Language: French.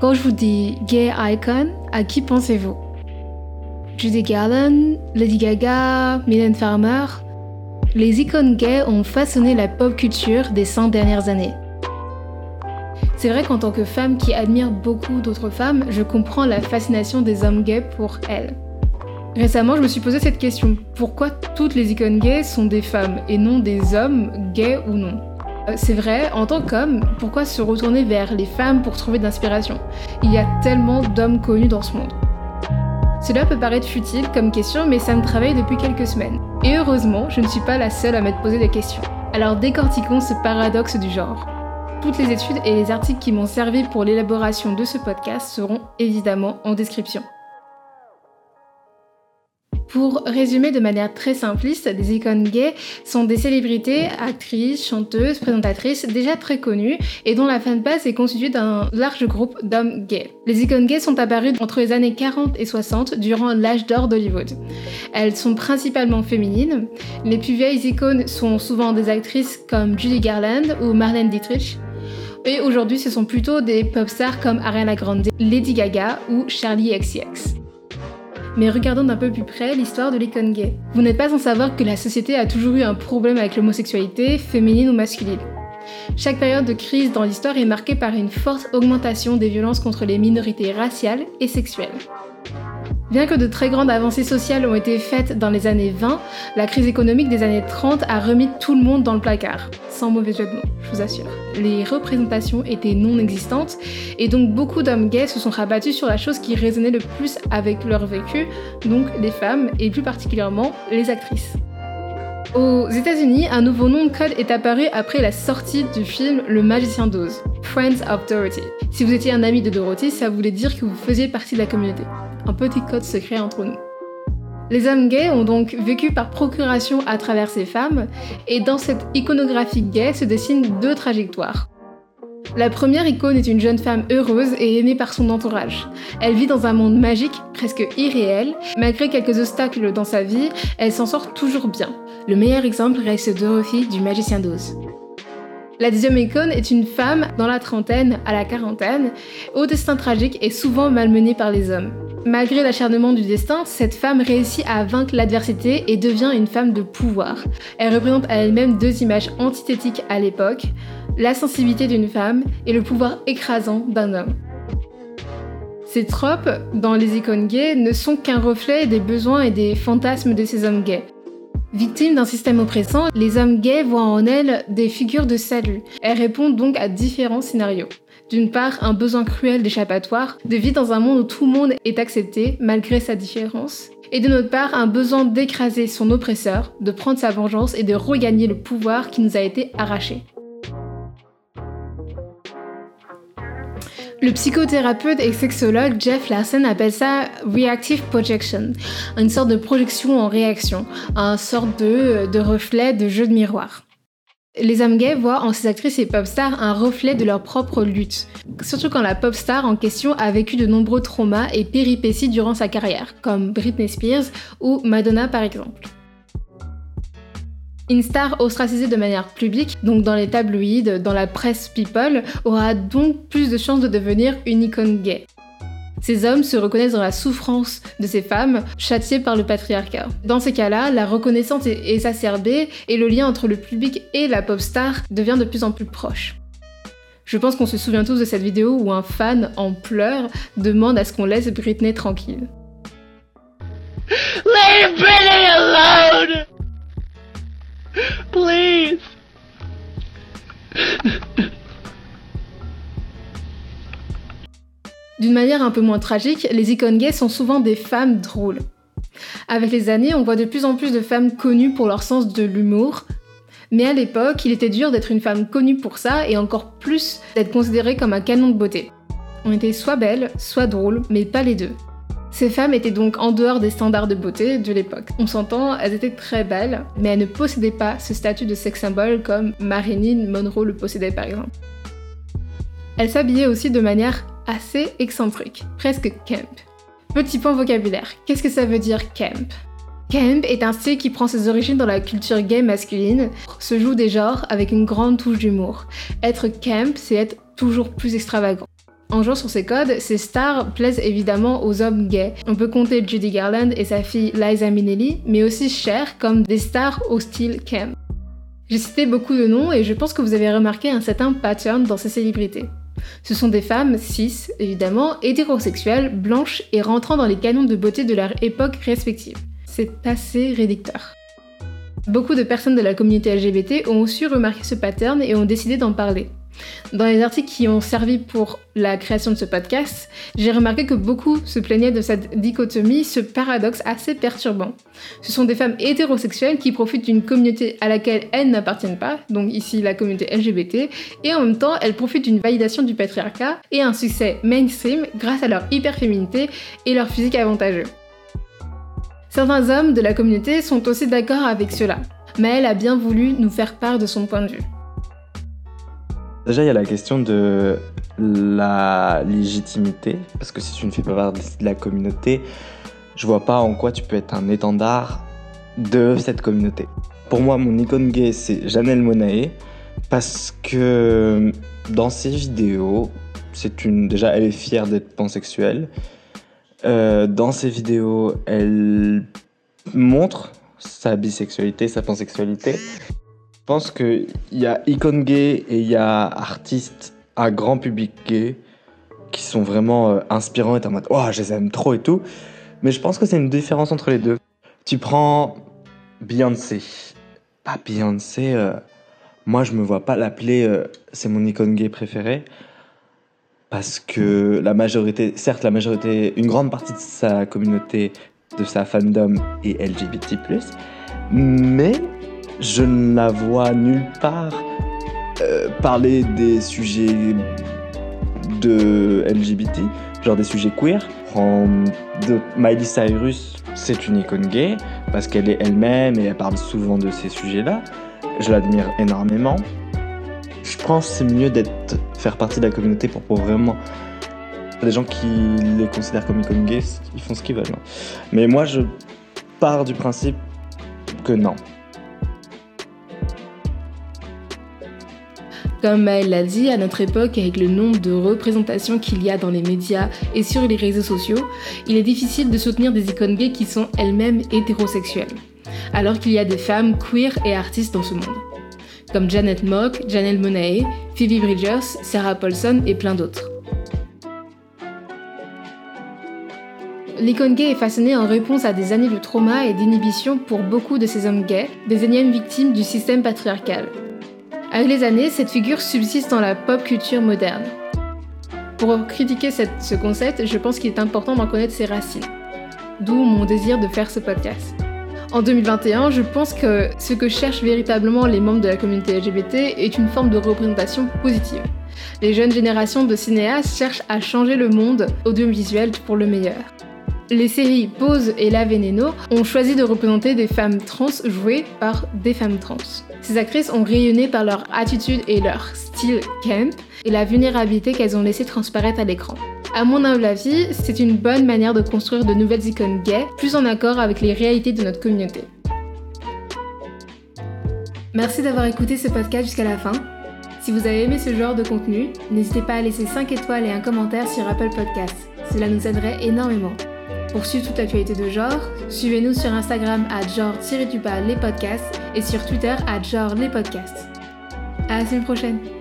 Quand je vous dis gay icon, à qui pensez-vous? Judy Garland, Lady Gaga, Mylène Farmer? Les icônes gays ont façonné la pop culture des 100 dernières années. C'est vrai qu'en tant que femme qui admire beaucoup d'autres femmes, je comprends la fascination des hommes gays pour elles. Récemment, je me suis posé cette question. Pourquoi toutes les icônes gays sont des femmes et non des hommes, gays ou non? C'est vrai, en tant qu'homme, pourquoi se retourner vers les femmes pour trouver d'inspiration Il y a tellement d'hommes connus dans ce monde. Cela peut paraître futile comme question, mais ça me travaille depuis quelques semaines. Et heureusement, je ne suis pas la seule à m'être posé des questions. Alors décortiquons ce paradoxe du genre. Toutes les études et les articles qui m'ont servi pour l'élaboration de ce podcast seront évidemment en description. Pour résumer de manière très simpliste, des icônes gays sont des célébrités, actrices, chanteuses, présentatrices déjà très connues et dont la fanbase est constituée d'un large groupe d'hommes gays. Les icônes gays sont apparues entre les années 40 et 60 durant l'âge d'or d'Hollywood. Elles sont principalement féminines. Les plus vieilles icônes sont souvent des actrices comme Judy Garland ou Marlene Dietrich. Et aujourd'hui, ce sont plutôt des pop stars comme Ariana Grande, Lady Gaga ou Charlie XCX. Mais regardons d'un peu plus près l'histoire de l'icône gay. Vous n'êtes pas sans savoir que la société a toujours eu un problème avec l'homosexualité, féminine ou masculine. Chaque période de crise dans l'histoire est marquée par une forte augmentation des violences contre les minorités raciales et sexuelles. Bien que de très grandes avancées sociales ont été faites dans les années 20, la crise économique des années 30 a remis tout le monde dans le placard. Sans mauvais jeu de mots, je vous assure. Les représentations étaient non existantes et donc beaucoup d'hommes gays se sont rabattus sur la chose qui résonnait le plus avec leur vécu, donc les femmes et plus particulièrement les actrices. Aux États-Unis, un nouveau nom de code est apparu après la sortie du film Le Magicien d'Oz, Friends of Dorothy. Si vous étiez un ami de Dorothy, ça voulait dire que vous faisiez partie de la communauté. Un petit code secret entre nous. Les hommes gays ont donc vécu par procuration à travers ces femmes, et dans cette iconographie gay se dessinent deux trajectoires. La première icône est une jeune femme heureuse et aimée par son entourage. Elle vit dans un monde magique, presque irréel. Malgré quelques obstacles dans sa vie, elle s'en sort toujours bien. Le meilleur exemple reste Dorothy du Magicien d'Oz. La deuxième icône est une femme dans la trentaine à la quarantaine, au destin tragique et souvent malmenée par les hommes. Malgré l'acharnement du destin, cette femme réussit à vaincre l'adversité et devient une femme de pouvoir. Elle représente à elle-même deux images antithétiques à l'époque, la sensibilité d'une femme et le pouvoir écrasant d'un homme. Ces tropes, dans les icônes gays, ne sont qu'un reflet des besoins et des fantasmes de ces hommes gays. Victimes d'un système oppressant, les hommes gays voient en elles des figures de salut. Elles répondent donc à différents scénarios. D'une part, un besoin cruel d'échappatoire, de vivre dans un monde où tout le monde est accepté malgré sa différence. Et de notre part, un besoin d'écraser son oppresseur, de prendre sa vengeance et de regagner le pouvoir qui nous a été arraché. Le psychothérapeute et sexologue Jeff Larsen appelle ça reactive projection, une sorte de projection en réaction, une sorte de, de reflet de jeu de miroir. Les hommes gays voient en ces actrices et pop stars un reflet de leur propre lutte, surtout quand la pop star en question a vécu de nombreux traumas et péripéties durant sa carrière, comme Britney Spears ou Madonna par exemple. Une star ostracisée de manière publique, donc dans les tabloïds, dans la presse people, aura donc plus de chances de devenir une icône gay. Ces hommes se reconnaissent dans la souffrance de ces femmes châtiées par le patriarcat. Dans ces cas-là, la reconnaissance est exacerbée et le lien entre le public et la pop star devient de plus en plus proche. Je pense qu'on se souvient tous de cette vidéo où un fan en pleurs demande à ce qu'on laisse Britney tranquille. Leave Britney alone! Please. D'une manière un peu moins tragique, les icônes gays sont souvent des femmes drôles. Avec les années, on voit de plus en plus de femmes connues pour leur sens de l'humour, mais à l'époque, il était dur d'être une femme connue pour ça et encore plus d'être considérée comme un canon de beauté. On était soit belle, soit drôle, mais pas les deux. Ces femmes étaient donc en dehors des standards de beauté de l'époque. On s'entend, elles étaient très belles, mais elles ne possédaient pas ce statut de sex symbole comme Marilyn Monroe le possédait par exemple. Elles s'habillaient aussi de manière assez excentrique, presque camp. Petit point vocabulaire, qu'est-ce que ça veut dire camp? Camp est un style qui prend ses origines dans la culture gay masculine, se joue des genres avec une grande touche d'humour. Être camp, c'est être toujours plus extravagant. En jouant sur ces codes, ces stars plaisent évidemment aux hommes gays. On peut compter Judy Garland et sa fille Liza Minnelli, mais aussi Cher comme des stars au style camp. J'ai cité beaucoup de noms et je pense que vous avez remarqué un certain pattern dans ces célébrités. Ce sont des femmes cis, évidemment, hétérosexuelles, blanches et rentrant dans les canons de beauté de leur époque respective. C'est assez réducteur. Beaucoup de personnes de la communauté LGBT ont aussi remarqué ce pattern et ont décidé d'en parler. Dans les articles qui ont servi pour la création de ce podcast, j'ai remarqué que beaucoup se plaignaient de cette dichotomie, ce paradoxe assez perturbant. Ce sont des femmes hétérosexuelles qui profitent d'une communauté à laquelle elles n'appartiennent pas, donc ici la communauté LGBT, et en même temps elles profitent d'une validation du patriarcat et un succès mainstream grâce à leur hyperféminité et leur physique avantageux. Certains hommes de la communauté sont aussi d'accord avec cela, mais elle a bien voulu nous faire part de son point de vue. Déjà, il y a la question de la légitimité, parce que si tu ne fais pas partie de la communauté, je vois pas en quoi tu peux être un étendard de cette communauté. Pour moi, mon icône gay, c'est Janelle Monae, parce que dans ses vidéos, c'est une. Déjà, elle est fière d'être pansexuelle. Euh, dans ses vidéos, elle montre sa bisexualité, sa pansexualité. Je pense qu'il y a icônes gay et il y a artistes à grand public gay qui sont vraiment euh, inspirants et en mode oh je les aime trop et tout. Mais je pense que c'est une différence entre les deux. Tu prends Beyoncé. Pas Beyoncé, euh, moi je me vois pas l'appeler euh, c'est mon icône gay préféré. Parce que la majorité, certes la majorité, une grande partie de sa communauté, de sa fandom est LGBT+, mais je ne la vois nulle part euh, parler des sujets de LGBT, genre des sujets queer. Miley Cyrus, c'est une icône gay parce qu'elle est elle-même et elle parle souvent de ces sujets-là. Je l'admire énormément. Je pense que c'est mieux d'être faire partie de la communauté pour, pour vraiment des gens qui les considèrent comme icônes gays, ils font ce qu'ils veulent. Hein. Mais moi, je pars du principe que non. Comme elle l'a dit, à notre époque, avec le nombre de représentations qu'il y a dans les médias et sur les réseaux sociaux, il est difficile de soutenir des icônes gays qui sont elles-mêmes hétérosexuelles, alors qu'il y a des femmes queer et artistes dans ce monde. Comme Janet Mock, Janelle Monáe, Phoebe Bridgers, Sarah Paulson et plein d'autres. L'icône gay est façonnée en réponse à des années de trauma et d'inhibition pour beaucoup de ces hommes gays, des énièmes victimes du système patriarcal. Avec les années, cette figure subsiste dans la pop culture moderne. Pour critiquer ce concept, je pense qu'il est important d'en connaître ses racines. D'où mon désir de faire ce podcast. En 2021, je pense que ce que cherchent véritablement les membres de la communauté LGBT est une forme de représentation positive. Les jeunes générations de cinéastes cherchent à changer le monde audiovisuel pour le meilleur. Les séries Pose et La Veneno ont choisi de représenter des femmes trans jouées par des femmes trans. Ces actrices ont rayonné par leur attitude et leur style camp et la vulnérabilité qu'elles ont laissé transparaître à l'écran. À mon humble avis, c'est une bonne manière de construire de nouvelles icônes gays, plus en accord avec les réalités de notre communauté. Merci d'avoir écouté ce podcast jusqu'à la fin. Si vous avez aimé ce genre de contenu, n'hésitez pas à laisser 5 étoiles et un commentaire sur Apple Podcasts. Cela nous aiderait énormément. Pour suivre toute l'actualité de genre, suivez-nous sur Instagram à genre-les podcasts et sur Twitter à genre les podcasts. À la semaine prochaine!